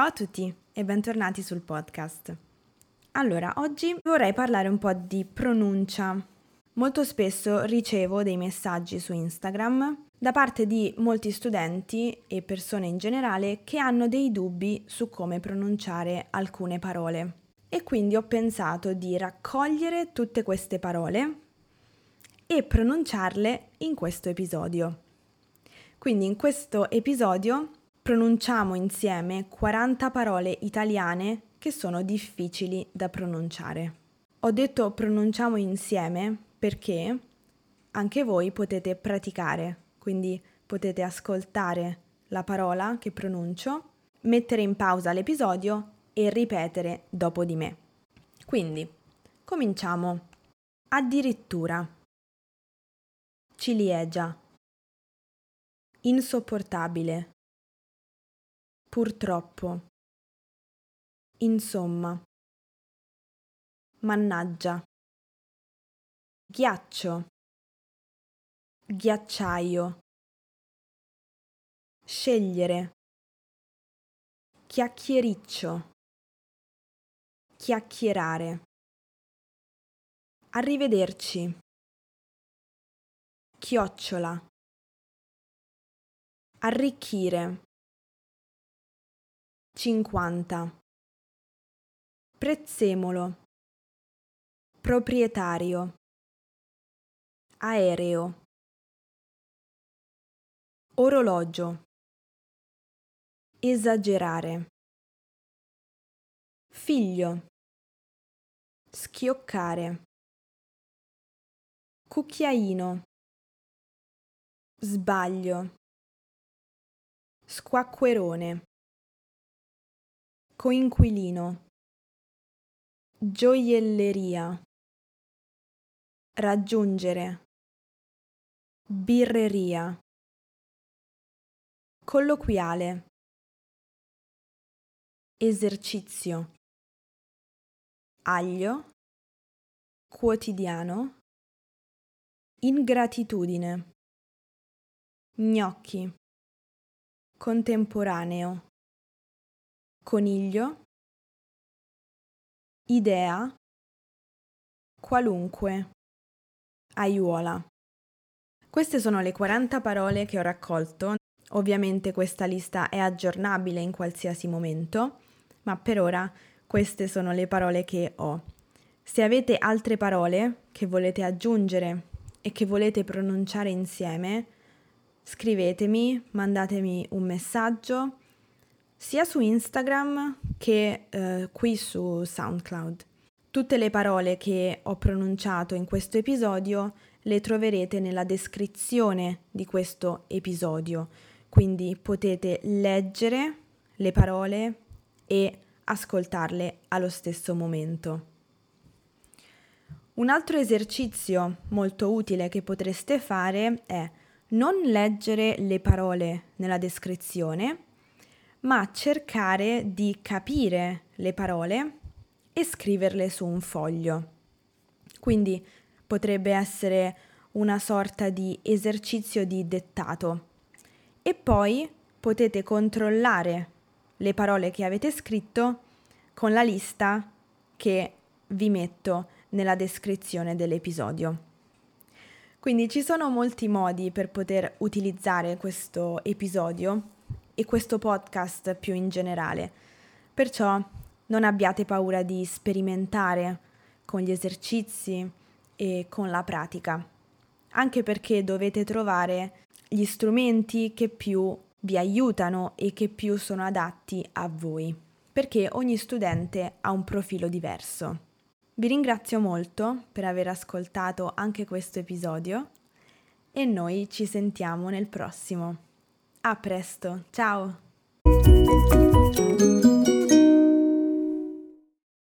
Ciao a tutti e bentornati sul podcast. Allora, oggi vorrei parlare un po' di pronuncia. Molto spesso ricevo dei messaggi su Instagram da parte di molti studenti e persone in generale che hanno dei dubbi su come pronunciare alcune parole. E quindi ho pensato di raccogliere tutte queste parole e pronunciarle in questo episodio. Quindi in questo episodio pronunciamo insieme 40 parole italiane che sono difficili da pronunciare. Ho detto pronunciamo insieme perché anche voi potete praticare, quindi potete ascoltare la parola che pronuncio, mettere in pausa l'episodio e ripetere dopo di me. Quindi, cominciamo. Addirittura. Ciliegia. Insopportabile. Purtroppo. Insomma. Mannaggia. Ghiaccio. Ghiacciaio. Scegliere. Chiacchiericcio. Chiacchierare. Arrivederci. Chiocciola. Arricchire. 50. Prezzemolo. Proprietario. Aereo. Orologio. Esagerare. Figlio. Schioccare. Cucchiaino. Sbaglio. Squacquerone. Coinquilino. Gioielleria. Raggiungere. Birreria. Colloquiale. Esercizio. Aglio. Quotidiano. Ingratitudine. Gnocchi. Contemporaneo. Coniglio. Idea. Qualunque. Aiuola. Queste sono le 40 parole che ho raccolto. Ovviamente questa lista è aggiornabile in qualsiasi momento, ma per ora queste sono le parole che ho. Se avete altre parole che volete aggiungere e che volete pronunciare insieme, scrivetemi, mandatemi un messaggio sia su Instagram che eh, qui su SoundCloud. Tutte le parole che ho pronunciato in questo episodio le troverete nella descrizione di questo episodio, quindi potete leggere le parole e ascoltarle allo stesso momento. Un altro esercizio molto utile che potreste fare è non leggere le parole nella descrizione, ma cercare di capire le parole e scriverle su un foglio. Quindi potrebbe essere una sorta di esercizio di dettato. E poi potete controllare le parole che avete scritto con la lista che vi metto nella descrizione dell'episodio. Quindi ci sono molti modi per poter utilizzare questo episodio e questo podcast più in generale. Perciò non abbiate paura di sperimentare con gli esercizi e con la pratica, anche perché dovete trovare gli strumenti che più vi aiutano e che più sono adatti a voi, perché ogni studente ha un profilo diverso. Vi ringrazio molto per aver ascoltato anche questo episodio e noi ci sentiamo nel prossimo. A presto, ciao!